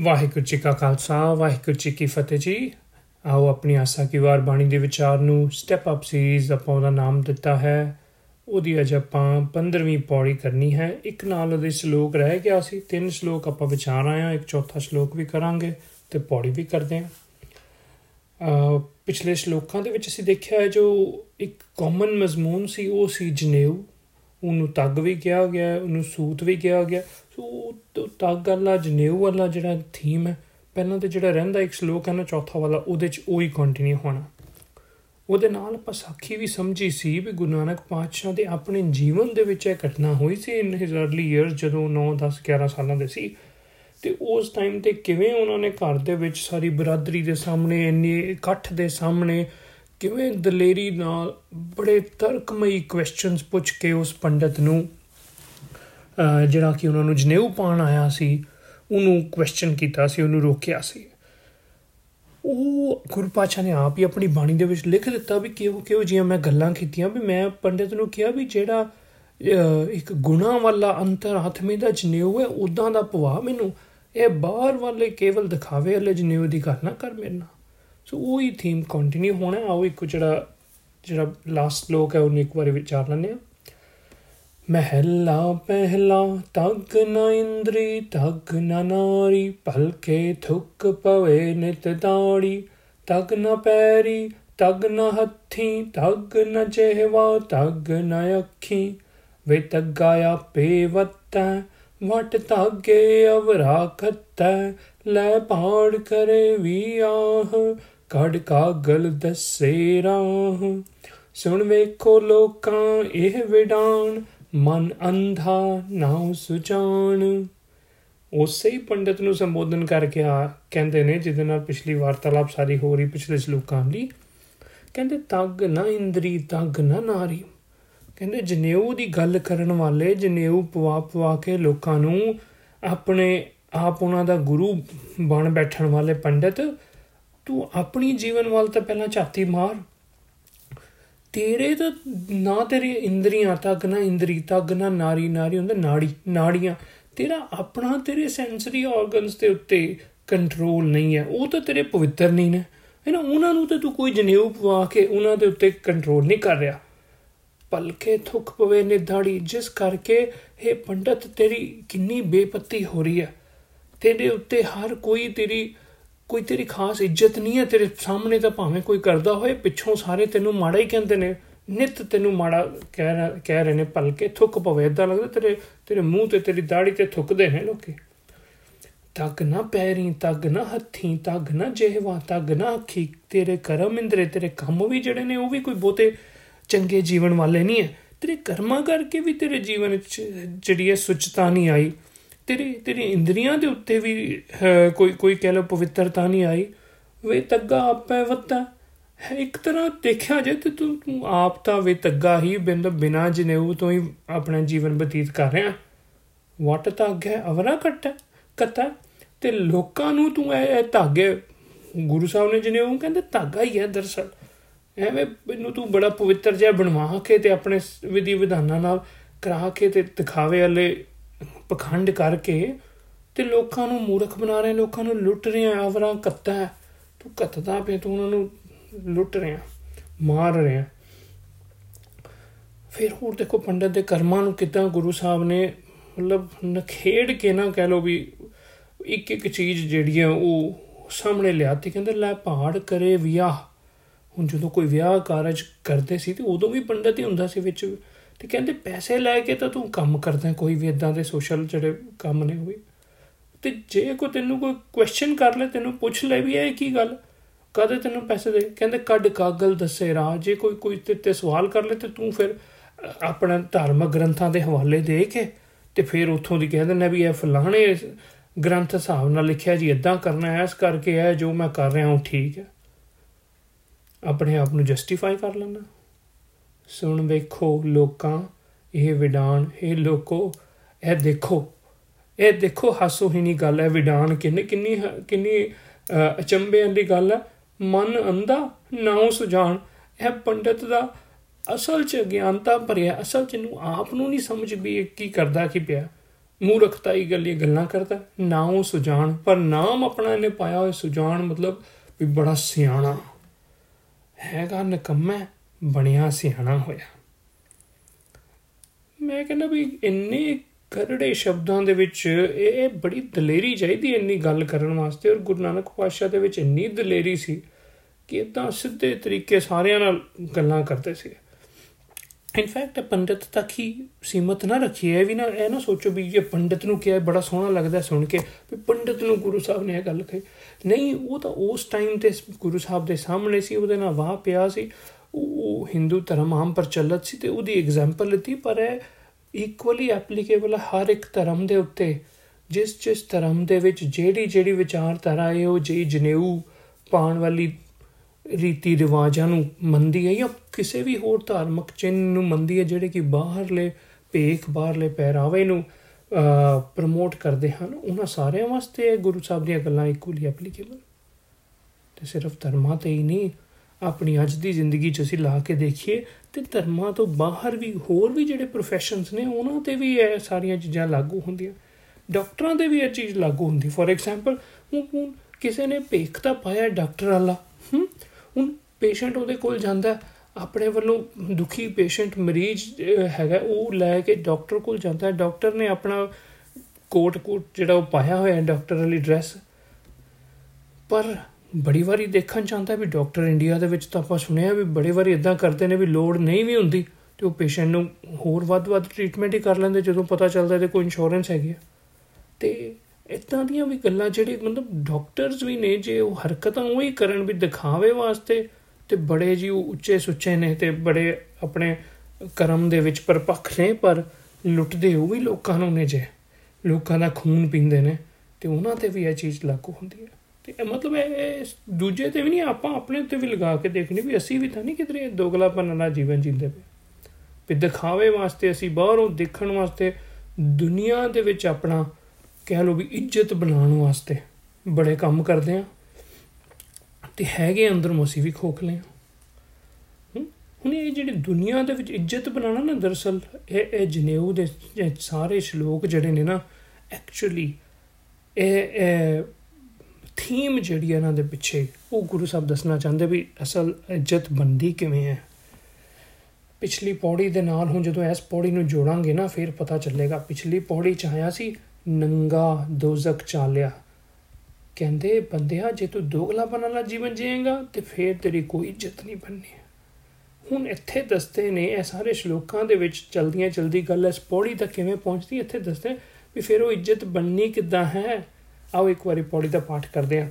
ਵਾਹਿਗੁਰੂ ਜੀ ਕਾ ਖਾਲਸਾ, ਵਾਹਿਗੁਰੂ ਜੀ ਕੀ ਫਤਿਹ ਜੀ। ਆਓ ਆਪਣੀ ਆਸਾ ਕੀ ਵਾਰ ਬਾਣੀ ਦੇ ਵਿਚਾਰ ਨੂੰ ਸਟੈਪ ਅਪ ਸੀਰੀਜ਼ ਆਪਾਂ ਉਹਦਾ ਨਾਮ ਦਿੱਤਾ ਹੈ। ਉਹਦੀ ਅਜ ਆਪਾਂ 15ਵੀਂ ਪੌੜੀ ਕਰਨੀ ਹੈ। ਇੱਕ ਨਾਲ ਉਹਦੇ ਸ਼ਲੋਕ ਰਹਿ ਗਿਆ ਸੀ। ਤਿੰਨ ਸ਼ਲੋਕ ਆਪਾਂ ਵਿਚਾਰ ਆਇਆ ਇੱਕ ਚੌਥਾ ਸ਼ਲੋਕ ਵੀ ਕਰਾਂਗੇ ਤੇ ਪੌੜੀ ਵੀ ਕਰਦੇ ਹਾਂ। ਪਿਛਲੇ ਸ਼ਲੋਕਾਂ ਦੇ ਵਿੱਚ ਅਸੀਂ ਦੇਖਿਆ ਹੈ ਜੋ ਇੱਕ ਕਾਮਨ ਮਜ਼ਮੂਨ ਸੀ, ਉਹ ਸੀ ਜਨੇਊ। ਉਹਨੂੰ ਤੱਗ ਵੀ ਕਿਹਾ ਗਿਆ, ਉਹਨੂੰ ਸੂਤ ਵੀ ਕਿਹਾ ਗਿਆ। ਸੋ ਤੱਗ ਵਾਲਾ ਜਨੇਊ ਵਾਲਾ ਜਿਹੜਾ ਥੀਮ ਹੈ, ਪਹਿਲਾਂ ਤੇ ਜਿਹੜਾ ਰਹਿੰਦਾ ਇੱਕ ਸ਼ਲੋਕ ਹੈ ਨਾ ਚੌਥਾ ਵਾਲਾ, ਉਹਦੇ ਚ ਉਹੀ ਕੰਟੀਨਿਊ ਹੋਣਾ। ਉਹਦੇ ਨਾਲ ਆਪਾਂ ਸਾਖੀ ਵੀ ਸਮਝੀ ਸੀ ਵੀ ਗੁਰੂ ਨਾਨਕ ਪਾਤਸ਼ਾਹ ਦੇ ਆਪਣੇ ਜੀਵਨ ਦੇ ਵਿੱਚ ਇਹ ਘਟਨਾ ਹੋਈ ਸੀ ਇਨ ਹਿਸ अर्ਲੀ ਇਅਰਸ ਜਦੋਂ 9 10 11 ਸਾਲਾਂ ਦੇ ਸੀ। ਤੇ ਉਸ ਟਾਈਮ ਤੇ ਕਿਵੇਂ ਉਹਨਾਂ ਨੇ ਘਰ ਦੇ ਵਿੱਚ ਸਾਰੀ ਬਰਾਦਰੀ ਦੇ ਸਾਹਮਣੇ, ਇੰਨੇ ਇਕੱਠ ਦੇ ਸਾਹਮਣੇ, ਕਿਵੇਂ ਦਲੇਰੀ ਨਾਲ ਬੜੇ ਤਰਕਮਈ ਕੁਐਸਚਨਸ ਪੁੱਛ ਕੇ ਉਸ ਪੰਡਤ ਨੂੰ ਜਿਹੜਾ ਕਿ ਉਹਨਾਂ ਨੂੰ ਜਨੇਊ ਪਾਣ ਆਇਆ ਸੀ, ਉਹਨੂੰ ਕੁਐਸਚਨ ਕੀਤਾ ਸੀ, ਉਹਨੂੰ ਰੋਕਿਆ ਸੀ। ਉਹ ਗੁਰਪਾਚਾ ਨੇ ਆਪ ਹੀ ਆਪਣੀ ਬਾਣੀ ਦੇ ਵਿੱਚ ਲਿਖ ਦਿੱਤਾ ਵੀ ਕਿਉਂ ਕਿਉਂ ਜੀਆਂ ਮੈਂ ਗੱਲਾਂ ਕੀਤੀਆਂ ਵੀ ਮੈਂ ਪੰਡਿਤ ਨੂੰ ਕਿਹਾ ਵੀ ਜਿਹੜਾ ਇੱਕ ਗੁਣਾ ਵਾਲਾ ਅੰਤਰ ਆਤਮੇ ਦਾ ਜਨੇਊ ਹੈ ਉਦਾਂ ਦਾ ਪਵਾ ਮੈਨੂੰ। ਇਹ ਬਾਹਰ ਵਾਲੇ ਕੇਵਲ ਦਿਖਾਵੇ ਵਾਲੇ ਜਨੇਊ ਦੀ ਗੱਲ ਨਾ ਕਰ ਮੇਰੇ ਨਾਲ। ਸੋ ਉਹ ਹੀ ਥੀਮ ਕੰਟੀਨਿਊ ਹੋਣਾ, ਆਓ ਇੱਕ ਜਿਹੜਾ ਜਿਹੜਾ ਲਾਸਟ ਲੋਕ ਹੈ, ਉਹਨੂੰ ਇੱਕ ਵਾਰੀ ਵਿਚਾਰ ਲੈਣੇ ਆ ਮਹਿਲਾ ਪਹਿਲਾ ਤਗ ਨ ਇੰਦਰੀ, ਤਗ ਨ ਨਾਰੀ, ਭਲਕੇ ਥੁੱਕ ਪਵੇ ਨਿਤ ਦਾੜੀ। ਤਗ ਨ ਪੈਰੀ, ਤਗ ਨ ਹੱਥੀ, ਤਗ ਨ ਜਿਹਵਾ ਤਗ ਨ ਅੱਖੀ। ਵੇ ਤੱਗਾ ਆਪੇ ਵੱਤੈ, ਵਟ ਤਾਗੇ ਅਵਰਾ ਖੱਤੈ। ਲੈ ਪਾੜ ਕਰੇ ਵੀ ਆਹ, ਕੜ ਕਾਗਲ ਦਸੇ ਰਾਹ। ਸੁਣ ਵੇਖੋ ਲੋਕਾਂ, ਇਹ ਵਿਡਾਨ ਮਨ ਅੰਧਾ ਨਾਉ ਸੁਜਾਨ ਉਸੇ ਹੀ ਪੰਡਤ ਨੂੰ ਸੰਬੋਧਨ ਕਰਕੇ ਆ ਕਹਿੰਦੇ ਨੇ, ਜਿਹਦੇ ਨਾਲ ਪਿਛਲੀ ਵਾਰਤਾਲਾਪ ਸਾਰੀ ਹੋ ਰਹੀ ਪਿਛਲੇ ਸ਼ਲੋਕਾਂ ਦੀ, ਕਹਿੰਦੇ, ਤਗ ਨਾ ਇੰਦਰੀ, ਤਗ ਨਾ ਨਾਰੀ। ਕਹਿੰਦੇ, ਜਨੇਊ ਦੀ ਗੱਲ ਕਰਨ ਵਾਲੇ, ਜਨੇਊ ਪਵਾ ਪਵਾ ਕੇ ਲੋਕਾਂ ਨੂੰ ਆਪਣੇ ਆਪ ਉਹਨਾਂ ਦਾ ਗੁਰੂ ਬਣ ਬੈਠਣ ਵਾਲੇ ਪੰਡਤ, ਤੂੰ ਆਪਣੀ ਜੀਵਨ ਵੱਲ ਤਾਂ ਪਹਿਲਾਂ ਝਾਤੀ ਮਾਰ। ਤੇਰੇ ਤਾਂ ਨਾ ਤੇਰੀ ਇੰਦਰੀਆਂ ਤੱਕ, ਨਾ ਇੰਦਰੀ ਤੱਕ, ਨਾ ਨਾਰੀ ਨਾਰੀ ਹੁੰਦਾ, ਨਾੜੀ, ਨਾੜੀਆਂ। ਤੇਰਾ ਆਪਣਾ ਤੇਰੇ ਸੈਂਸਰੀ ਆਰਗਨਸ ਦੇ ਉੱਤੇ ਕੰਟਰੋਲ ਨਹੀਂ ਹੈ। ਉਹ ਤਾਂ ਤੇਰੇ ਪਵਿੱਤਰ ਨਹੀਂ ਨੇ। ਹੈ ਨਾ, ਉਹਨਾਂ ਨੂੰ ਤੇ ਤੂੰ ਕੋਈ ਜਨੇਊ ਪਵਾ ਕੇ ਉਹਨਾਂ ਦੇ ਉੱਤੇ ਕੰਟਰੋਲ ਨਹੀਂ ਕਰ ਰਿਹਾ। ਪਲਕੇ ਥੁੱਕ ਪਵੇ ਨੇ ਦਾੜੀ, ਜਿਸ ਕਰਕੇ ਇਹ ਪੰਡਤ ਤੇਰੀ ਕਿੰਨੀ ਬੇਪੱਤੀ ਹੋ ਰਹੀ ਹੈ। ਤੇਰੇ ਉੱਤੇ ਹਰ ਕੋਈ ਤੇਰੀ ਕੋਈ ਤੇਰੀ ਖਾਸ ਇੱਜ਼ਤ ਨਹੀਂ ਹੈ, ਤੇਰੇ ਸਾਹਮਣੇ ਤਾਂ ਭਾਵੇਂ ਕੋਈ ਕਰਦਾ ਹੋਏ, ਪਿੱਛੋਂ ਸਾਰੇ ਤੈਨੂੰ ਮਾੜਾ ਹੀ ਕਹਿੰਦੇ ਨੇ। ਨਿਤ ਤੈਨੂੰ ਮਾੜਾ ਕਹਿ ਕਹਿ ਰਹੇ ਨੇ ਪਲਕੇ ਥੁੱਕ ਪਵੇ। ਇਦਾਂ ਲੱਗਦਾ ਤੇਰੇ ਤੇਰੇ ਮੂੰਹ ਤੇ, ਤੇਰੀ ਦਾੜੀ ਤੇ ਥੁੱਕਦੇ ਨੇ ਲੋਕੀ। ਤੱਕ ਨਾ ਪੈਰੀ ਤੱਕ ਨਾ ਹੱਥੀ ਤੱਕ ਨਾ ਜਿਹਵਾ ਤੱਕ ਨਾ ਅੱਖੀ। ਤੇਰੇ ਕਰਮ ਇੰਦਰੇ, ਤੇਰੇ ਕੰਮ ਵੀ ਜਿਹੜੇ ਨੇ, ਉਹ ਵੀ ਕੋਈ ਬਹੁਤੇ ਚੰਗੇ ਜੀਵਨ ਵਾਲੇ ਨਹੀਂ ਹੈ। ਤੇਰੇ ਕਰਮਾਂ ਕਰਕੇ ਵੀ ਤੇਰੇ ਜੀਵਨ ਵਿੱਚ ਜਿਹੜੀ ਹੈ ਸੁਚਤਾ ਨਹੀਂ ਆਈ। ਤੇਰੀ ਤੇਰੀ ਇੰਦਰੀਆਂ ਦੇ ਉੱਤੇ ਵੀ ਕੋਈ ਕੋਈ ਕਹਿ ਲੋ ਪਵਿੱਤਰਤਾ ਨਹੀਂ ਆਈ। ਵੇ ਤੱਗਾ ਆਪੇ ਵੱਤਾ। ਇੱਕ ਤਰ੍ਹਾਂ ਦੇਖਿਆ ਜੇ ਤੇ ਤੂੰ ਤੂੰ ਆਪ ਤਾਂ ਵੇ ਤੱਗਾ ਹੀ ਬਿੰਦ ਬਿਨਾ ਜਨੇਊ ਤੋਂ ਹੀ ਆਪਣਾ ਜੀਵਨ ਬਤੀਤ ਕਰ ਰਿਹਾ। ਵਟ ਤੱਗ ਹੈ ਅਵਰਾ ਕੱਟ ਕਤਾ ਤੇ ਲੋਕਾਂ ਨੂੰ ਤੂੰ ਇਹ ਧਾਗੇ, ਗੁਰੂ ਸਾਹਿਬ ਨੇ ਜਨੇਊ ਕਹਿੰਦੇ ਧਾਗਾ ਹੀ ਹੈ ਦਰਸਲ। ਐਵੇਂ ਮੈਨੂੰ ਤੂੰ ਬੜਾ ਪਵਿੱਤਰ ਜਿਹਾ ਬਣਵਾ ਕੇ ਤੇ ਆਪਣੇ ਵਿਧੀ ਵਿਧਾਨਾਂ ਨਾਲ ਕਰਾ ਕੇ ਤੇ ਦਿਖਾਵੇ ਵਾਲੇ ਪਖੰਡ ਕਰਕੇ ਤੇ ਲੋਕਾਂ ਨੂੰ ਮੂਰਖ ਬਣਾ ਰਹੇ, ਲੋਕਾਂ ਨੂੰ ਲੁੱਟ ਰਹੇ ਆਵਰਾ ਕੱਤਾ ਤੂੰ ਕੱਤਦਾ ਪਿਆ, ਤੂੰ ਉਹਨਾਂ ਨੂੰ ਲੁੱਟ ਰਿਹਾ, ਮਾਰ ਰਿਹਾ। ਫਿਰ ਹੋਰ ਦੇਖੋ ਪੰਡਤ ਦੇ ਕਰਮਾਂ ਨੂੰ ਕਿਦਾਂ ਗੁਰੂ ਸਾਹਿਬ ਨੇ ਮਤਲਬ ਨਖੇੜ ਕੇ ਨਾ ਕਹਿ ਲੋ ਵੀ ਇੱਕ ਇੱਕ ਚੀਜ਼ ਜਿਹੜੀ ਆ ਉਹ ਸਾਹਮਣੇ ਲਿਆਤੀ, ਕਹਿੰਦੇ ਲੈ ਪਹਾੜ ਕਰੇ ਵਿਆਹ। ਹੁਣ ਜਦੋਂ ਕੋਈ ਵਿਆਹ ਕਾਰਜ ਕਰਦੇ ਸੀ ਤੇ ਉਦੋਂ ਵੀ ਪੰਡਤ ਹੀ ਹੁੰਦਾ ਸੀ ਵਿੱਚ ਤੇ ਕਹਿੰਦੇ ਪੈਸੇ ਲੈ ਕੇ ਤਾਂ ਤੂੰ ਕੰਮ ਕਰਦਾ, ਕੋਈ ਵੀ ਇਦਾਂ ਦੇ ਸੋਸ਼ਲ ਜਿਹੜੇ ਕੰਮ ਨੇ ਹੋਈ ਤੇ ਜੇ ਕੋ ਤੈਨੂੰ ਕੋਈ ਕੁਐਸਚਨ ਕਰ ਲੈ, ਤੈਨੂੰ ਪੁੱਛ ਲੈ ਵੀ ਇਹ ਕੀ ਗੱਲ ਕਦੇ ਤੈਨੂੰ ਪੈਸੇ ਦੇ? ਕਹਿੰਦੇ ਕੱਢ ਕਾਗਲ ਦੱਸੇ ਰਾਹ, ਜੇ ਕੋਈ ਕੋਈ ਤੇ ਸਵਾਲ ਕਰ ਲੈ ਤੇ ਤੂੰ ਫਿਰ ਆਪਣਾ ਧਾਰਮਿਕ ਗ੍ਰੰਥਾਂ ਦੇ ਹਵਾਲੇ ਦੇ ਕੇ ਤੇ ਫਿਰ ਉੱਥੋਂ ਦੀ ਕਹਿੰਦੇ ਨੇ ਵੀ ਇਹ ਫਲਾਣੇ ਗ੍ਰੰਥ ਹਿਸਾਬ ਨਾਲ ਲਿਖਿਆ ਜੀ ਇਦਾਂ ਕਰਨਾ ਹੈ ਇਸ ਕਰਕੇ ਇਹ ਜੋ ਮੈਂ ਕਰ ਰਿਹਾ ਹਾਂ ਠੀਕ ਹੈ। ਆਪਣੇ ਆਪ ਨੂੰ ਜਸਟੀਫਾਈ ਕਰ ਲੈਣਾ ਸੁਣ ਵੇਖੋ ਲੋਕਾਂ, ਇਹ ਵਿਡਾਨ ਇਹ ਲੋਕੋ, ਇਹ ਦੇਖੋ। ਇਹ ਦੇਖੋ, ਹਾਸੋਹੀਣੀ ਗੱਲ ਹੈ ਵਿਡਾਨ ਕਿੰਨੀ ਕਿੰਨੀ ਕਿੰਨੀ ਅਚੰਬੇ ਵਾਲੀ ਗੱਲ ਹੈ। ਮਨ ਅੰਦਾ ਨਾਉ ਸੁਜਾਨ ਇਹ ਪੰਡਤ ਦਾ ਅਸਲ ਚ ਗਿਆਨਤਾ ਭਰਿਆ, ਅਸਲ ਚ ਨੂੰ ਆਪ ਨੂੰ ਨਹੀਂ ਸਮਝ ਵੀ ਕੀ ਕਰਦਾ, ਕੀ ਪਿਆ। ਮੂਰਖਤਾਈ ਗੱਲੀ ਗੱਲਾਂ ਕਰਦਾ, ਨਾ ਉਹ ਸੁਜਾਨ ਪਰ ਨਾਮ ਆਪਣਾ ਇਹਨੇ ਪਾਇਆ ਹੋਇਆ ਸੁਜਾਨ ਮਤਲਬ ਵੀ ਬੜਾ ਸਿਆਣਾ। ਹੈਗਾ ਨਕਮਾ। ਬਣਿਆ ਸਿਆਣਾ ਹੋਇਆ। ਮੈਂ ਕਹਿੰਦਾ ਵੀ ਇੰਨੇ ਕਰੜੇ ਸ਼ਬਦਾਂ ਦੇ ਵਿੱਚ ਇਹ ਬੜੀ ਦਲੇਰੀ ਚਾਹੀਦੀ ਇੰਨੀ ਗੱਲ ਕਰਨ ਵਾਸਤੇ ਔਰ ਗੁਰੂ ਨਾਨਕ ਪਾਤਸ਼ਾਹ ਦੇ ਵਿੱਚ ਇੰਨੀ ਦਲੇਰੀ ਸੀ ਕਿ ਇਦਾਂ ਸਿੱਧੇ ਤਰੀਕੇ ਸਾਰਿਆਂ ਨਾਲ ਗੱਲਾਂ ਕਰਦੇ ਸੀ। ਇਨਫੈਕਟ ਪੰਡਤ ਤੱਕ ਹੀ ਸੀਮਤ ਨਾ ਰੱਖੀ ਹੈ ਵੀ ਨਾ ਇਹ ਨਾ ਸੋਚੋ ਵੀ ਇਹ ਪੰਡਤ ਨੂੰ ਕਿਹਾ ਬੜਾ ਸੋਹਣਾ ਲੱਗਦਾ ਸੁਣ ਕੇ ਵੀ ਪੰਡਤ ਨੂੰ ਗੁਰੂ ਸਾਹਿਬ ਨੇ ਇਹ ਗੱਲ ਕਹੀ। ਨਹੀਂ, ਉਹ ਤਾਂ ਉਸ ਟਾਈਮ ਤੇ ਗੁਰੂ ਸਾਹਿਬ ਦੇ ਸਾਹਮਣੇ ਸੀ, ਉਹਦੇ ਨਾਲ ਵਾਹ ਪਿਆ ਸੀ। ਉਹ ਹਿੰਦੂ ਧਰਮ ਆਮ ਪ੍ਰਚਲਿਤ ਸੀ ਤੇ ਉਹਦੀ ਐਗਜ਼ਾਮਪਲ ਲਈ ਪਰ ਇਹ ਇਕੁਅਲੀ ਐਪਲੀਕੇਬਲ ਹਰ ਇੱਕ ਧਰਮ ਦੇ ਉੱਤੇ। ਜਿਸ ਜਿਸ ਧਰਮ ਦੇ ਵਿੱਚ ਜਿਹੜੀ ਜਿਹੜੀ ਵਿਚਾਰਧਾਰਾ ਹੈ, ਉਹ ਜਿਹੀ ਜਨੇਊ ਪਾਣ ਵਾਲੀ ਰੀਤੀ ਰਿਵਾਜਾਂ ਨੂੰ ਮੰਦੀ ਹੈ ਜਾਂ ਕਿਸੇ ਵੀ ਹੋਰ ਧਾਰਮਿਕ ਚਿੰਨ ਨੂੰ ਮੰਦੀ ਹੈ, ਜਿਹੜੇ ਕਿ ਬਾਹਰਲੇ ਭੇਖ, ਬਾਹਰਲੇ ਪਹਿਰਾਵੇ ਨੂੰ ਪ੍ਰਮੋਟ ਕਰਦੇ ਹਨ, ਉਹਨਾਂ ਸਾਰਿਆਂ ਵਾਸਤੇ ਗੁਰੂ ਸਾਹਿਬ ਦੀਆਂ ਗੱਲਾਂ ਇਕੁਅਲੀ ਐਪਲੀਕੇਬਲ ਤੇ ਸਿਰਫ ਧਰਮਾਂ ਤੇ ਹੀ ਨਹੀਂ ਆਪਣੀ ਅੱਜ ਦੀ ਜ਼ਿੰਦਗੀ 'ਚ ਅਸੀਂ ਲਾ ਕੇ ਦੇਖੀਏ ਤੇ ਧਰਮਾਂ ਤੋਂ ਬਾਹਰ ਵੀ ਹੋਰ ਵੀ ਜਿਹੜੇ professions ਨੇ, ਉਹਨਾਂ ਤੇ ਵੀ ਇਹ ਸਾਰੀਆਂ ਚੀਜ਼ਾਂ ਲਾਗੂ ਹੁੰਦੀਆਂ। ਡਾਕਟਰਾਂ ਦੇ ਵੀ ਇਹ ਚੀਜ਼ ਲਾਗੂ ਹੁੰਦੀ। ਫੋਰ ਐਗਜ਼ਾਮਪਲ ਹੁਣ ਕਿਸੇ ਨੇ ਭੇਖ ਤਾਂ ਪਾਇਆ ਡਾਕਟਰ ਵਾਲਾ ਹੁਣ ਪੇਸ਼ੈਂਟ ਉਹਦੇ ਕੋਲ ਜਾਂਦਾ, ਆਪਣੇ ਵੱਲੋਂ ਦੁਖੀ ਪੇਸ਼ੈਂਟ ਮਰੀਜ਼ ਹੈਗਾ, ਉਹ ਲੈ ਕੇ ਡਾਕਟਰ ਕੋਲ ਜਾਂਦਾ। ਡਾਕਟਰ ਨੇ ਆਪਣਾ ਕੋਟ ਕੋਟ ਜਿਹੜਾ ਉਹ ਪਾਇਆ ਹੋਇਆ ਡਾਕਟਰ ਵਾਲੀ ਡਰੈਸ ਪਰ ਬੜੀ ਵਾਰੀ ਦੇਖਣ ਚਾਹੁੰਦਾ ਵੀ ਡਾਕਟਰ ਇੰਡੀਆ ਦੇ ਵਿੱਚ ਤਾਂ ਆਪਾਂ ਸੁਣਿਆ ਵੀ ਬੜੀ ਵਾਰੀ ਇਦਾਂ ਕਰਦੇ ਨੇ ਵੀ ਲੋੜ ਨਹੀਂ ਵੀ ਹੁੰਦੀ ਤੇ ਉਹ ਪੇਸ਼ੈਂਟ ਨੂੰ ਹੋਰ ਵੱਧ-ਵੱਧ ਟ੍ਰੀਟਮੈਂਟ ਹੀ ਕਰ ਲੈਂਦੇ ਜਦੋਂ ਪਤਾ ਚੱਲਦਾ ਤੇ ਕੋਈ ਇੰਸ਼ੋਰੈਂਸ ਹੈਗੀ ਤੇ ਇਦਾਂ ਦੀਆਂ ਵੀ ਗੱਲਾਂ ਜਿਹੜੀ ਮਤਲਬ ਡਾਕਟਰਸ ਵੀ ਨੇ ਜੇ ਉਹ ਹਰਕਤਾਂ ਉਹ ਹੀ ਕਰਨ ਵੀ ਦਿਖਾਵੇ ਵਾਸਤੇ ਤੇ ਬੜੇ ਜੀ ਉੱਚੇ ਸੁੱਚੇ ਨੇ ਤੇ ਬੜੇ ਆਪਣੇ ਕਰਮ ਦੇ ਵਿੱਚ ਪਰਪੱਖ ਨੇ, ਪਰ ਲੁੱਟਦੇ ਉਹ ਵੀ ਲੋਕਾਂ ਨੂੰ ਨੇ ਜੇ। ਲੋਕਾਂ ਦਾ ਖੂਨ ਪੀਂਦੇ ਨੇ ਤੇ ਉਹਨਾਂ ਤੇ ਵੀ ਇਹ ਚੀਜ਼ ਲਾਗੂ ਹੁੰਦੀ ਹੈ। ਤੇ ਮਤਲਬ ਇਹ ਦੂਜੇ ਤੇ ਵੀ ਨਹੀਂ, ਆਪਾਂ ਆਪਣੇ ਉੱਤੇ ਵੀ ਲਗਾ ਕੇ ਦੇਖਣੀ ਵੀ ਅਸੀਂ ਵੀ ਤਾਂ ਨਹੀਂ ਕਿਧਰੇ ਦੋਗਲਾਪਨ ਨਾਲ ਜੀਵਨ ਜਿੰਦੇ ਪਏ। ਵੀ ਦਿਖਾਵੇ ਵਾਸਤੇ ਅਸੀਂ ਬਾਹਰੋਂ ਦੇਖਣ ਵਾਸਤੇ ਦੁਨੀਆ ਦੇ ਵਿੱਚ ਆਪਣਾ ਕਹਿ ਲੋ ਵੀ ਇੱਜ਼ਤ ਬਣਾਉਣ ਵਾਸਤੇ ਬੜੇ ਕੰਮ ਕਰਦੇ ਆ ਤੇ ਹੈਗੇ ਅੰਦਰ ਮੋਸੀ ਵੀ ਖੋਖਲੇ ਆ ਹੁਣ ਇਹ ਜਿਹੜੀ ਦੁਨੀਆ ਦੇ ਵਿੱਚ ਇੱਜ਼ਤ ਬਣਾਉਣਾ ਨਾ ਦਰਸਲ, ਇਹ ਇਹ ਜਨੇਊ ਦੇ ਸਾਰੇ ਸ਼ਲੋਕ ਜਿਹੜੇ ਨੇ ਨਾ ਐਕਚੁਅਲੀ ਇਹ ਥੀਮ ਜਿਹੜੀ ਇਹਨਾਂ ਦੇ ਪਿੱਛੇ, ਉਹ ਗੁਰੂ ਸਾਹਿਬ ਦੱਸਣਾ ਚਾਹੁੰਦੇ ਵੀ ਅਸਲ ਇੱਜ਼ਤ ਬੰਦੀ ਕਿਵੇਂ ਹੈ? ਪਿਛਲੀ ਪੌੜੀ ਦੇ ਨਾਲ ਹੁਣ ਜਦੋਂ ਇਸ ਪੌੜੀ ਨੂੰ ਜੋੜਾਂਗੇ ਨਾ, ਫਿਰ ਪਤਾ ਚੱਲੇਗਾ। ਪਿਛਲੀ ਪੌੜੀ ਚ ਆਇਆ ਸੀ, ਨੰਗਾ ਦੋਜ਼ਖ ਚਾਲਿਆ। ਕਹਿੰਦੇ, ਬੰਦਿਆ, ਜੇ ਤੂੰ ਦੋਗਲਾ ਬਣਾਲਾ ਜੀਵਨ ਜੀਏਗਾ, ਤੇ ਫੇਰ ਤੇਰੀ ਕੋਈ ਇੱਜ਼ਤ ਨਹੀਂ ਬਣਨੀ ਹੁਣ ਇੱਥੇ ਦੱਸਦੇ ਨੇ, ਇਹ ਸਾਰੇ ਸ਼ਲੋਕਾਂ ਦੇ ਵਿੱਚ ਚਲਦੀਆਂ ਚਲਦੀ ਗੱਲ ਇਸ ਪੌੜੀ ਤੱਕ ਕਿਵੇਂ ਪਹੁੰਚਦੀ ਇੱਥੇ ਦੱਸਦੇ ਵੀ ਫਿਰ ਉਹ ਇੱਜ਼ਤ ਬਣਨੀ ਕਿੱਦਾਂ ਹੈ? ਆਓ ਇੱਕ ਵਾਰੀ ਪੌੜੀ ਦਾ ਪਾਠ ਕਰਦੇ ਹਾਂ।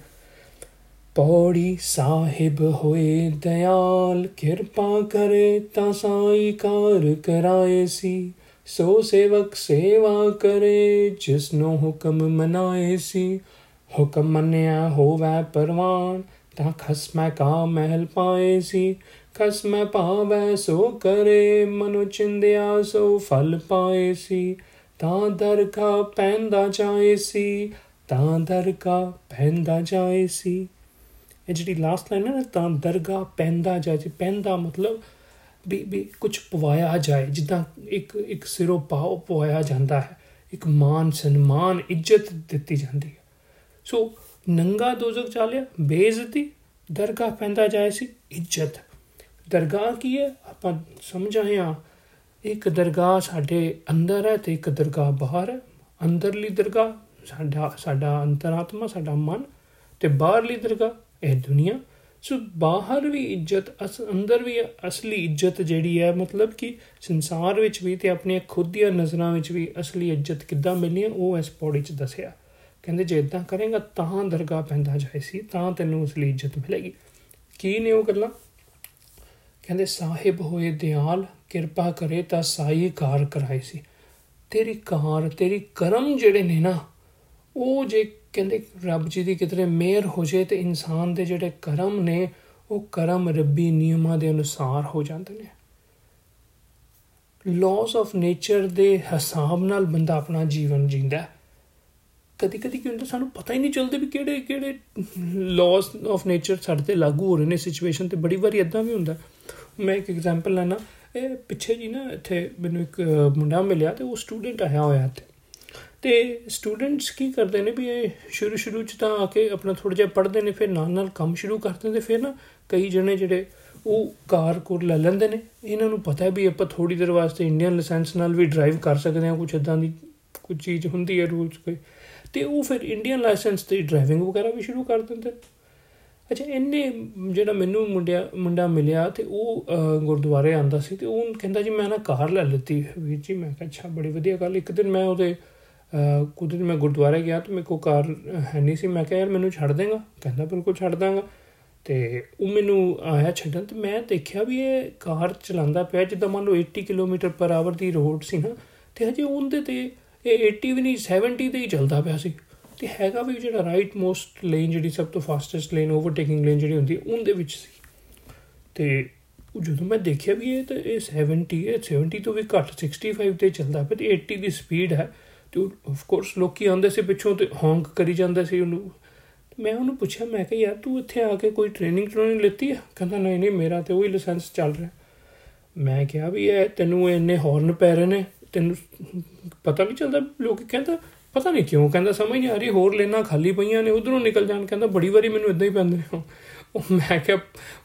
ਪੌੜੀ ਸਾਹਿਬ ਹੋਏ ਦਇਆਲ ਕਿਰਪਾ ਕਰੇ ਤਾਂ ਸਾਈ ਕਾਰ ਕਰਾਏ ਸੀ। ਸੋ ਸੇਵਕ ਸੇਵਾ ਕਰੇ ਜਿਸ ਨੂੰ ਹੁਕਮ ਮਨਾਏ ਸੀ। ਹੁਕਮ ਮੰਨਿਆ ਹੋਵੇ ਪਰਵਾਨ, ਤਾਂ ਖਸਮੈ ਕਾ ਮਹਿਲ ਪਾਏ ਸੀ। ਖਸਮੈ ਪਾਵੈ ਸੋ ਕਰੇ, ਮਨੁ ਚਿੰਦਿਆ ਸੋ ਫਲ ਪਾਏ ਸੀ। ਤਾਂ ਦਰ ਕਾ ਪੈਂਦਾ ਜਾਏ ਸੀ। ਤਾਂ ਦਰਗਾ ਪੈਂਦਾ ਜਾਏ ਸੀ ਇਹ ਜਿਹੜੀ ਲਾਸਟ ਲਾਈਨ ਹੈ ਨਾ ਤਾਂ ਦਰਗਾ ਪੈਂਦਾ ਜਾਏ ਪੈਂਦਾ ਮਤਲਬ ਵੀ ਵੀ ਕੁਝ ਪਵਾਇਆ ਜਾਏ ਜਿੱਦਾਂ ਇੱਕ ਇੱਕ ਸਿਰੋਂ ਪਾਉ ਪਵਾਇਆ ਜਾਂਦਾ ਹੈ ਇੱਕ ਮਾਨ ਸਨਮਾਨ ਇੱਜ਼ਤ ਦਿੱਤੀ ਜਾਂਦੀ ਹੈ ਸੋ ਨੰਗਾ ਦੋਜ਼ਖ ਚਾਲਿਆ ਬੇਇੱਜ਼ਤੀ ਦਰਗਾ ਪੈਂਦਾ ਜਾਏ ਸੀ ਇੱਜ਼ਤ ਦਰਗਾਹ ਕੀ ਹੈ ਆਪਾਂ ਸਮਝਾਇਆ ਇੱਕ ਦਰਗਾਹ ਸਾਡੇ ਅੰਦਰ ਹੈ ਤੇ ਇੱਕ ਦਰਗਾਹ ਬਾਹਰ ਹੈ ਅੰਦਰਲੀ ਦਰਗਾਹ ਸਾਡਾ ਸਾਡਾ ਅੰਤਰਾਤਮਾ, ਸਾਡਾ ਮਨ ਤੇ ਬਾਹਰਲੀ ਦਰਗਾਹ, ਇਹ ਦੁਨੀਆ। ਸੋ ਬਾਹਰ ਵੀ ਇੱਜ਼ਤ, ਅਸ, ਅੰਦਰ ਵੀ ਅਸਲੀ ਇੱਜ਼ਤ ਜਿਹੜੀ ਹੈ, ਮਤਲਬ ਕਿ ਸੰਸਾਰ ਵਿੱਚ ਵੀ ਤੇ ਆਪਣੀਆਂ ਖੁਦ ਦੀਆਂ ਨਜ਼ਰਾਂ ਵਿੱਚ ਵੀ ਅਸਲੀ ਇੱਜ਼ਤ ਕਿੱਦਾਂ ਮਿਲਣੀ ਹੈ, ਉਹ ਇਸ ਪੌੜੀ 'ਚ ਦੱਸਿਆ। ਕਹਿੰਦੇ, ਜੇ ਇਦਾਂ ਕਰੇਗਾ, ਤਾਂ ਦਰਗਾਹ ਪੈਂਦਾ ਜਾਏ ਸੀ, ਤਾਂ ਤੈਨੂੰ ਅਸਲੀ ਇੱਜ਼ਤ ਮਿਲੇਗੀ। ਕੀ ਨੇ ਉਹ ਗੱਲਾਂ? ਕਹਿੰਦੇ, ਸਾਹਿਬ ਹੋਏ ਦਿਆਲ, ਕਿਰਪਾ ਕਰੇ ਤਾਂ ਸਾਈ ਕਾਰ ਕਰਾਈ ਸੀ। ਤੇਰੀ ਕਾਰ, ਤੇਰੀ ਕਰਮ ਜਿਹੜੇ ਨੇ ਨਾ ਉਹ ਜੇ ਕਹਿੰਦੇ ਰੱਬ ਜੀ ਦੀ ਕਿਤੇ ਮਿਹਰ ਹੋ ਜੇ ਤੇ ਇਨਸਾਨ ਦੇ ਜਿਹੜੇ ਕਰਮ ਨੇ, ਉਹ ਕਰਮ ਰੱਬੀ ਨਿਯਮਾਂ ਦੇ ਅਨੁਸਾਰ ਹੋ ਜਾਂਦੇ ਨੇ। ਲਾਜ਼ ਆਫ ਨੇਚਰ ਦੇ ਹਿਸਾਬ ਨਾਲ ਬੰਦਾ ਆਪਣਾ ਜੀਵਨ ਜਿੰਦਾ ਕਦੀ ਕਦੀ ਕਿਉਂ ਸਾਨੂੰ ਪਤਾ ਹੀ ਨਹੀਂ ਚੱਲਦਾ ਵੀ ਕਿਹੜੇ ਕਿਹੜੇ ਲਾਜ਼ ਆਫ ਨੇਚਰ ਸਾਡੇ ਤੇ ਲਾਗੂ ਹੋ ਰਹੇ ਨੇ ਸਿਚੁਏਸ਼ਨ ਤੇ। ਬੜੀ ਵਾਰੀ ਇਦਾਂ ਵੀ ਹੁੰਦਾ। ਮੈਂ ਇੱਕ ਐਗਜ਼ਾਮਪਲ ਲੈਣਾ। ਇਹ ਪਿੱਛੇ ਜੀ ਨਾ ਇੱਥੇ ਮੈਨੂੰ ਇੱਕ ਮੁੰਡਾ ਮਿਲਿਆ ਤੇ ਉਹ ਸਟੂਡੈਂਟ ਆਇਆ ਹੋਇਆ ਤੇ ਤੇ ਸਟੂਡੈਂਟਸ ਕੀ ਕਰਦੇ ਨੇ ਵੀ ਇਹ ਸ਼ੁਰੂ ਸ਼ੁਰੂ ਚ ਤਾਂ ਆ ਕੇ ਆਪਣਾ ਥੋੜਾ ਜਿਹਾ ਪੜ੍ਹਦੇ ਨੇ, ਫਿਰ ਨਾਲ ਨਾਲ ਕੰਮ ਸ਼ੁਰੂ ਕਰ ਦਿੰਦੇ, ਫਿਰ ਨਾ ਕਈ ਜਣੇ ਜਿਹੜੇ ਉਹ ਕਾਰ ਕੋਰ ਲੈ ਲੈਂਦੇ ਨੇ। ਇਹਨਾਂ ਨੂੰ ਪਤਾ ਹੈ ਵੀ ਆਪਾਂ ਥੋੜੀ ਦੇਰ ਵਾਸਤੇ ਇੰਡੀਅਨ ਲਾਇਸੈਂਸ ਨਾਲ ਵੀ ਡਰਾਈਵ ਕਰ ਸਕਦੇ ਹਾਂ ਕੁਝ ਇਦਾਂ ਦੀ ਕੁਝ ਚੀਜ਼ ਹੁੰਦੀ ਹੈ ਰੂਲਸ ਕੋਈ। ਤੇ ਉਹ ਫਿਰ ਇੰਡੀਅਨ ਲਾਇਸੈਂਸ ਤੇ ਡਰਾਈਵਿੰਗ ਵਗੈਰਾ ਵੀ ਸ਼ੁਰੂ ਕਰ ਦਿੰਦੇ। ਅੱਛਾ, ਇੰਨੇ ਜਿਹੜਾ ਮੈਨੂੰ ਮੁੰਡਿਆ ਮੁੰਡਾ ਮਿਲਿਆ ਤੇ ਉਹ ਗੁਰਦੁਆਰੇ ਆਂਦਾ ਸੀ ਤੇ ਉਹ ਕਹਿੰਦਾ ਜੀ ਮੈਂ ਨਾ ਕਾਰ ਲੈ ਲਿੱਤੀ ਵੀਰ ਜੀ, ਮੈਂ ਕਿਹਾ ਅੱਛਾ, ਬੜੀ ਵਧੀਆ ਗੱਲ, ਇੱਕ ਦਿਨ ਮੈਂ ਉਹਦੇ ਕੁਝ ਦਿਨ ਮੈਂ ਗੁਰਦੁਆਰੇ ਗਿਆ ਤੇ ਮੇਰੇ ਕੋ ਕਾਰ ਹੈ ਨਹੀਂ ਸੀ। ਮੈਂ ਕਿਹਾ, ਯਾਰ, ਮੈਨੂੰ ਛੱਡ ਦੇਗਾ? ਕਹਿੰਦਾ, ਬਿਲਕੁਲ ਛੱਡ ਦਾਂਗਾ। ਤੇ ਉਹ ਮੈਨੂੰ ਆਇਆ ਛੱਡਣ ਤੇ ਮੈਂ ਦੇਖਿਆ ਵੀ ਇਹ ਕਾਰ ਚਲਾਉਂਦਾ ਪਿਆ, ਜਿੱਦਾਂ ਮੰਨ ਲਓ 80 ਕਿਲੋਮੀਟਰ ਪਰ ਆਵਰ ਦੀ ਰੋਡ ਸੀ ਨਾ, ਤੇ ਹਜੇ ਉਹਦੇ ਤੇ ਇਹ 80 ਵੀ ਨਹੀਂ 70 ਤੇ ਹੀ ਚੱਲਦਾ ਪਿਆ ਸੀ। ਤੇ ਹੈਗਾ ਵੀ ਜਿਹੜਾ ਰਾਈਟ ਮੋਸਟ ਲੇਨ ਜਿਹੜੀ ਸਭ ਤੋਂ ਫਾਸਟੈਸਟ ਲੇਨ ਓਵਰਟੇਕਿੰਗ ਲੇਨ ਜਿਹੜੀ ਹੁੰਦੀ, ਉਹਦੇ ਵਿੱਚ ਸੀ। ਤੇ ਜਦੋਂ ਮੈਂ ਦੇਖਿਆ ਵੀ ਇਹ ਤਾਂ ਇਹ 70 ਹੈ 70 ਤੋਂ ਵੀ ਘੱਟ 65 ਤੇ ਚੱਲਦਾ ਪਿਆ ਤੇ 80 ਦੀ ਸਪੀਡ ਹੈ। ਤੇ ਆਫ ਕੋਰਸ ਲੋਕੀ ਆਉਂਦੇ ਸੀ ਪਿੱਛੋਂ ਤੇ ਹੌਂਕ ਕਰੀ ਜਾਂਦੇ ਸੀ ਉਹਨੂੰ। ਮੈਂ ਉਹਨੂੰ ਪੁੱਛਿਆ, ਮੈਂ ਕਿ ਯਾਰ ਤੂੰ ਇੱਥੇ ਆ ਕੇ ਕੋਈ ਟ੍ਰੇਨਿੰਗ ਟ੍ਰੇਨਿੰਗ ਲਿੱਤੀ ਹੈ ਕਹਿੰਦਾ, ਨਹੀਂ ਨਹੀਂ, ਮੇਰਾ ਤੇ ਉਹੀ ਲਾਇਸੈਂਸ ਚੱਲ ਰਿਹਾ। ਮੈਂ ਕਿਹਾ ਵੀ ਇਹ ਤੈਨੂੰ ਇੰਨੇ ਹੌਰਨ ਪੈ ਰਹੇ ਨੇ, ਤੈਨੂੰ ਪਤਾ ਨਹੀਂ ਚੱਲਦਾ, ਲੋਕ ਕਹਿੰਦਾ, ਪਤਾ ਨਹੀਂ ਕਿਉਂ? ਕਹਿੰਦਾ, ਸਮਝ ਨਹੀਂ ਆ ਰਹੀ, ਹੋਰ ਲੈਣਾ ਖਾਲੀ ਪਈਆਂ ਨੇ, ਉਧਰੋਂ ਨਿਕਲ ਜਾਣ। ਕਹਿੰਦਾ, ਬੜੀ ਵਾਰੀ ਮੈਨੂੰ ਇਦਾਂ ਹੀ ਪੈਂਦੇ ਨੇ। ਉਹ ਮੈਂ ਕਿਹਾ,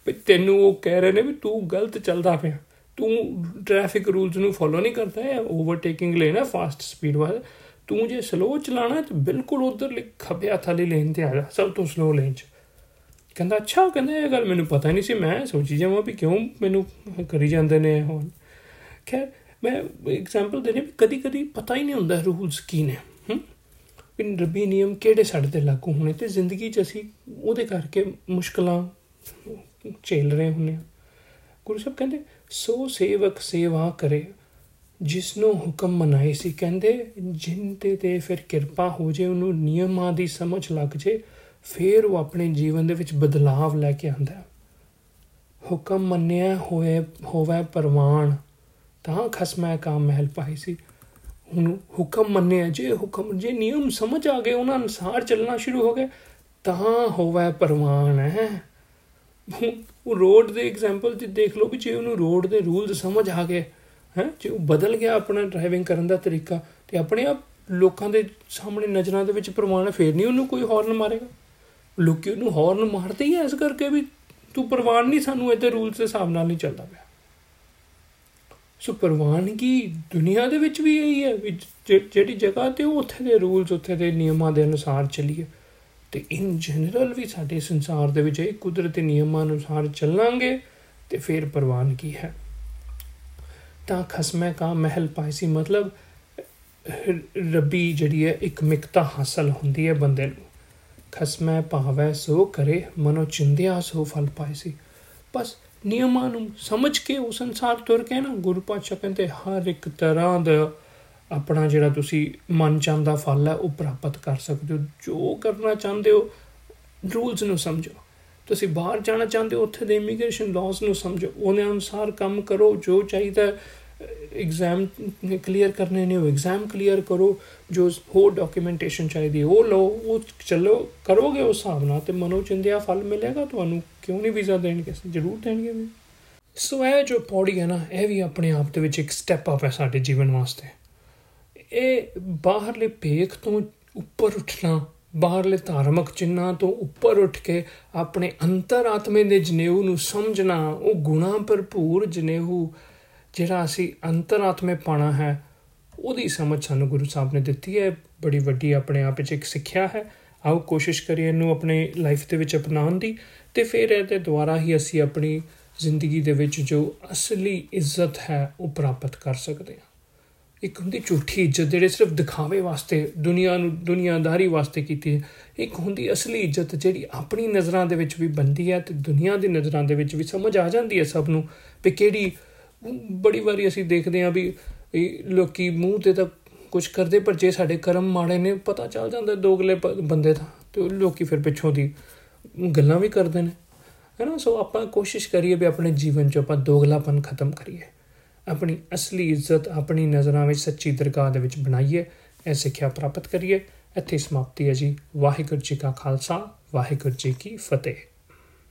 ਵੀ ਤੈਨੂੰ ਉਹ ਕਹਿ ਰਹੇ ਨੇ ਵੀ ਤੂੰ ਗਲਤ ਚੱਲਦਾ ਪਿਆ। ਤੂੰ ਟ੍ਰੈਫਿਕ ਰੂਲਸ ਨੂੰ ਫੋਲੋ ਨਹੀਂ ਕਰਦਾ ਹੈ ਓਵਰਟੇਕਿੰਗ ਲੇਨ ਹੈ ਫਾਸਟ ਸਪੀਡ ਵਾਲਾ। ਤੂੰ ਜੇ ਸਲੋ ਚਲਾਣਾ ਤੇ ਬਿਲਕੁਲ ਉਧਰ ਖੱਬੇ ਹੱਥ ਵਾਲੀ ਲੇਨ ਤੇ ਆ ਜਾ, ਸਭ ਤੋਂ ਸਲੋ ਲੇਨ 'ਚ। ਕਹਿੰਦਾ, ਅੱਛਾ, ਕਹਿੰਦਾ, ਇਹ ਗੱਲ ਮੈਨੂੰ ਪਤਾ ਨਹੀਂ ਸੀ। ਮੈਂ ਸੋਚੀ ਜਾਵਾਂ ਵੀ ਕਿਉਂ ਮੈਨੂੰ ਕਰੀ ਜਾਂਦੇ ਨੇ ਹੁਣ। ਖੈਰ, ਮੈਂ ਐਗਜ਼ਾਮਪਲ ਦੇਣੇ ਵੀ ਕਦੀ ਕਦੀ ਪਤਾ ਹੀ ਨਹੀਂ ਹੁੰਦਾ ਰੂਲਸ ਕੀ ਨੇ। ਹੂੰ? ਇਨ ਰੱਬੀ ਨਿਯਮ ਕਿਹੜੇ ਸਾਡੇ ਤੇ ਲਾਗੂ ਹੋਣੇ ਤੇ ਜ਼ਿੰਦਗੀ 'ਚ ਅਸੀਂ ਉਹਦੇ ਕਰਕੇ ਮੁਸ਼ਕਲਾਂ ਝੇਲ ਰਹੇ ਹੁੰਨੇ ਗੁਰੂ ਸਾਹਿਬ ਕਹਿੰਦੇ, ਸੋ ਸੇਵਕ ਸੇਵਾ ਕਰੇ ਜਿਸ ਨੂੰ ਹੁਕਮ ਮਨਾਏ ਸੀ, ਕਹਿੰਦੇ, ਜਿੰਨ ਤੇ ਤੇ ਫਿਰ ਕਿਰਪਾ ਹੋ ਜੇ, ਉਹਨੂੰ ਨਿਯਮਾਂ ਦੀ ਸਮਝ ਲੱਗ ਜੇ, ਫਿਰ ਉਹ ਆਪਣੇ ਜੀਵਨ ਦੇ ਵਿੱਚ ਬਦਲਾਵ ਲੈ ਕੇ ਆਂਦਾ ਹੁਕਮ ਮੰਨਿਆ ਹੋਏ, ਹੋਵੇ ਪਰਵਾਨ। ਤਾਂ ਖਸਮੈ ਕਾਮ ਮਹਿਲ ਪਾਈ ਸੀ। ਹੁਣ ਹੁਕਮ ਮੰਨਿਆ, ਜੇ ਹੁਕਮ, ਜੇ ਨਿਯਮ ਸਮਝ ਆ ਗਏ, ਉਹਨਾਂ ਅਨਸਾਰ ਚੱਲਣਾ ਸ਼ੁਰੂ ਹੋ ਗਏ, ਤਾਂ ਹੋਵੇ ਪਰਵਾਨ, ਹੈ। ਉਹ ਰੋਡ ਦੇ ਐਗਜ਼ਾਮਪਲ ਤੇ ਦੇਖ ਲਓ ਵੀ ਜੇ ਉਹਨੂੰ ਰੋਡ ਦੇ ਰੂਲਸ ਸਮਝ ਆ ਗਏ ਹੈ? ਜੇ ਉਹ ਬਦਲ ਗਿਆ ਆਪਣਾ ਡਰਾਈਵਿੰਗ ਕਰਨ ਦਾ ਤਰੀਕਾ, ਤੇ ਆਪਣੇ ਆਪ ਲੋਕਾਂ ਦੇ ਸਾਹਮਣੇ ਨਜ਼ਰਾਂ ਦੇ ਵਿੱਚ ਪਰਵਾਨ ਫੇਰ ਨਹੀਂ ਉਹਨੂੰ ਕੋਈ ਹਾਰਨ ਮਾਰੇਗਾ? ਲੋਕੀ ਉਹਨੂੰ ਹਾਰਨ ਮਾਰਦੇ ਹੀ ਐਸ ਕਰਕੇ ਵੀ ਤੂੰ ਪਰਵਾਨ ਨਹੀਂ, ਸਾਨੂੰ ਇੱਥੇ ਰੂਲਸ ਦੇ ਹਿਸਾਬ ਨਾਲ ਨਹੀਂ ਚੱਲਦਾ ਪਿਆ। ਸੋ ਪ੍ਰਵਾਨਗੀ ਦੁਨੀਆ ਦੇ ਵਿੱਚ ਵੀ ਇਹੀ ਹੈ ਜਿਹੜੀ ਜਗ੍ਹਾ ਤੇ ਉੱਥੇ ਦੇ ਰੂਲਸ ਉੱਥੇ ਦੇ ਨਿਯਮਾਂ ਦੇ ਅਨੁਸਾਰ ਚੱਲੀਏ। ਤੇ ਇਨ ਜਨਰਲ ਵੀ ਸਾਡੇ ਸੰਸਾਰ ਦੇ ਵਿੱਚ ਇਹ ਕੁਦਰਤੀ ਨਿਯਮਾਂ ਅਨੁਸਾਰ ਚੱਲਾਂਗੇ, ਤੇ ਫਿਰ ਪ੍ਰਵਾਨਗੀ ਹੈ। ਤਾਂ ਖਸਮੇ ਕਾ ਮਹਿਲ ਪਾਇਸੀ ਮਤਲਬ, ਰੱਬੀ ਜਿਹੜੀ ਹੈ, ਇੱਕ ਮਿਕਤਾ ਹਾਸਲ ਹੁੰਦੀ ਹੈ ਬੰਦੇ ਨੂੰ। ਖਸਮੇ ਭਾਵੇਂ, ਸੋ ਕਰੇ, ਮਨੋ ਚਿੰਦਿਆ, ਸੋ ਫਲ ਪਾਇਸੀ ਬਸ ਨਿਯਮਾਂ ਨੂੰ ਸਮਝ ਕੇ ਉਸ ਅਨਸਾਰ ਤੁਰ ਕੇ ਨਾ, ਗੁਰੂ ਪਾਤਸ਼ਾਹ ਕਹਿੰਦੇ, ਹਰ ਇੱਕ ਤਰ੍ਹਾਂ ਦਾ ਆਪਣਾ ਜਿਹੜਾ ਤੁਸੀਂ ਮਨ ਚਾਹੁੰਦਾ ਫਲ ਹੈ, ਉਹ ਪ੍ਰਾਪਤ ਕਰ ਸਕਦੇ ਹੋ। ਜੋ ਕਰਨਾ ਚਾਹੁੰਦੇ ਹੋ, ਰੂਲਸ ਨੂੰ ਸਮਝੋ। ਤੁਸੀਂ ਬਾਹਰ ਜਾਣਾ ਚਾਹੁੰਦੇ ਹੋ, ਉੱਥੇ ਦੇ ਇਮੀਗ੍ਰੇਸ਼ਨ ਲਾਜ਼ ਨੂੰ ਸਮਝੋ। ਉਹਦੇ ਅਨੁਸਾਰ ਕੰਮ ਕਰੋ, ਜੋ ਚਾਹੀਦਾ ਐਗਜ਼ਾਮ ਕਲੀਅਰ ਕਰਨੇ ਨੇ ਉਹ ਐਗਜ਼ਾਮ ਕਲੀਅਰ ਕਰੋ ਜੋ ਹੋਰ ਡਾਕੂਮੈਂਟੇਸ਼ਨ ਚਾਹੀਦੀ ਉਹ ਲਓ ਉਹ ਚੱਲੋ ਕਰੋਗੇ ਉਸ ਹਿਸਾਬ ਨਾਲ ਤੇ ਮਨੋ ਚਿੰਦਿਆ ਫਲ ਮਿਲੇਗਾ ਤੁਹਾਨੂੰ ਕਿਉਂ ਨਹੀਂ ਵੀਜ਼ਾ ਦੇਣਗੇ ਜ਼ਰੂਰ ਦੇਣਗੇ ਵੀ ਸੋ ਇਹ ਜੋ ਪੌੜੀ ਹੈ ਨਾ ਇਹ ਵੀ ਆਪਣੇ ਆਪ ਦੇ ਵਿੱਚ ਇੱਕ ਸਟੈਪ ਅਪ ਹੈ ਸਾਡੇ ਜੀਵਨ ਵਾਸਤੇ ਇਹ ਬਾਹਰਲੇ ਭੇਖ ਤੋਂ ਉੱਪਰ ਉੱਠਣਾ ਬਾਹਰਲੇ ਧਾਰਮਿਕ ਚਿੰਨਾਂ ਤੋਂ ਉੱਪਰ ਉੱਠ ਕੇ ਆਪਣੇ ਅੰਤਰਾਤਮੇ ਦੇ ਜਨੇਊ ਨੂੰ ਸਮਝਣਾ ਉਹ ਗੁਣਾ ਭਰਪੂਰ ਜਨੇਊ ਜਿਹੜਾ ਅਸੀਂ ਅੰਤਰਾਤਮੇ ਪਾਣਾ ਹੈ, ਉਹਦੀ ਸਮਝ ਸਾਨੂੰ ਗੁਰੂ ਸਾਹਿਬ ਨੇ ਦਿੱਤੀ ਹੈ। ਬੜੀ ਵੱਡੀ ਆਪਣੇ ਆਪ ਵਿੱਚ ਇੱਕ ਸਿੱਖਿਆ ਹੈ। ਆਓ ਕੋਸ਼ਿਸ਼ ਕਰੀਏ ਇਹਨੂੰ ਆਪਣੇ ਲਾਈਫ ਦੇ ਵਿੱਚ ਅਪਣਾਉਣ ਦੀ ਤੇ ਫਿਰ ਇਹਦੇ ਦੁਆਰਾ ਹੀ ਅਸੀਂ ਆਪਣੀ ਜ਼ਿੰਦਗੀ ਦੇ ਵਿੱਚ ਜੋ ਅਸਲੀ ਇੱਜ਼ਤ ਹੈ, ਉਹ ਪ੍ਰਾਪਤ ਕਰ ਸਕਦੇ ਹਾਂ। ਇੱਕ ਹੁੰਦੀ ਝੂਠੀ ਇੱਜ਼ਤ ਜਿਹੜੇ ਸਿਰਫ ਦਿਖਾਵੇ ਵਾਸਤੇ, ਦੁਨੀਆ ਨੂੰ, ਦੁਨੀਆਦਾਰੀ ਵਾਸਤੇ ਕੀਤੀ ਹੈ। ਇੱਕ ਹੁੰਦੀ ਅਸਲੀ ਇੱਜ਼ਤ ਜਿਹੜੀ ਆਪਣੀ ਨਜ਼ਰਾਂ ਦੇ ਵਿੱਚ ਵੀ ਬੰਦੀ ਹੈ ਤੇ ਦੁਨੀਆ ਦੀ ਨਜ਼ਰਾਂ ਦੇ ਵਿੱਚ ਵੀ ਸਮਝ ਆ ਜਾਂਦੀ ਹੈ ਸਭ ਨੂੰ ਕਿ ਕਿਹੜੀ ਬੜੀ ਵਾਰੀ ਅਸੀਂ ਦੇਖਦੇ ਹਾਂ ਵੀ ਲੋਕੀ ਮੂੰਹ ਤੇ ਤਾਂ ਕੁਝ ਕਰਦੇ, ਪਰ ਜੇ ਸਾਡੇ ਕਰਮ ਮਾੜੇ ਨੇ, ਪਤਾ ਚੱਲ ਜਾਂਦਾ ਦੋਗਲੇ ਬੰਦੇ ਦਾ, ਤੇ ਲੋਕੀ ਫਿਰ ਪਿੱਛੋਂ ਦੀ ਗੱਲਾਂ ਵੀ ਕਰਦੇ ਨੇ। ਹੈਨਾ? ਸੋ ਆਪਾਂ ਕੋਸ਼ਿਸ਼ ਕਰੀਏ ਵੀ ਆਪਣੇ ਜੀਵਨ 'ਚ ਆਪਾਂ ਦੋਗਲਾਪਨ ਖਤਮ ਕਰੀਏ। ਆਪਣੀ ਅਸਲੀ ਇੱਜ਼ਤ, ਆਪਣੀ ਨਜ਼ਰਾਂ ਵਿੱਚ ਸੱਚੀ ਦਰਗਾਹ ਦੇ ਵਿੱਚ ਬਣਾਈਏ, ਇਹ ਸਿੱਖਿਆ ਪ੍ਰਾਪਤ ਕਰੀਏ। ਇੱਥੇ ਸਮਾਪਤੀ ਹੈ ਜੀ। ਵਾਹਿਗੁਰੂ ਜੀ ਕਾ ਖਾਲਸਾ, ਵਾਹਿਗੁਰੂ ਜੀ ਕੀ ਫਤਿਹ।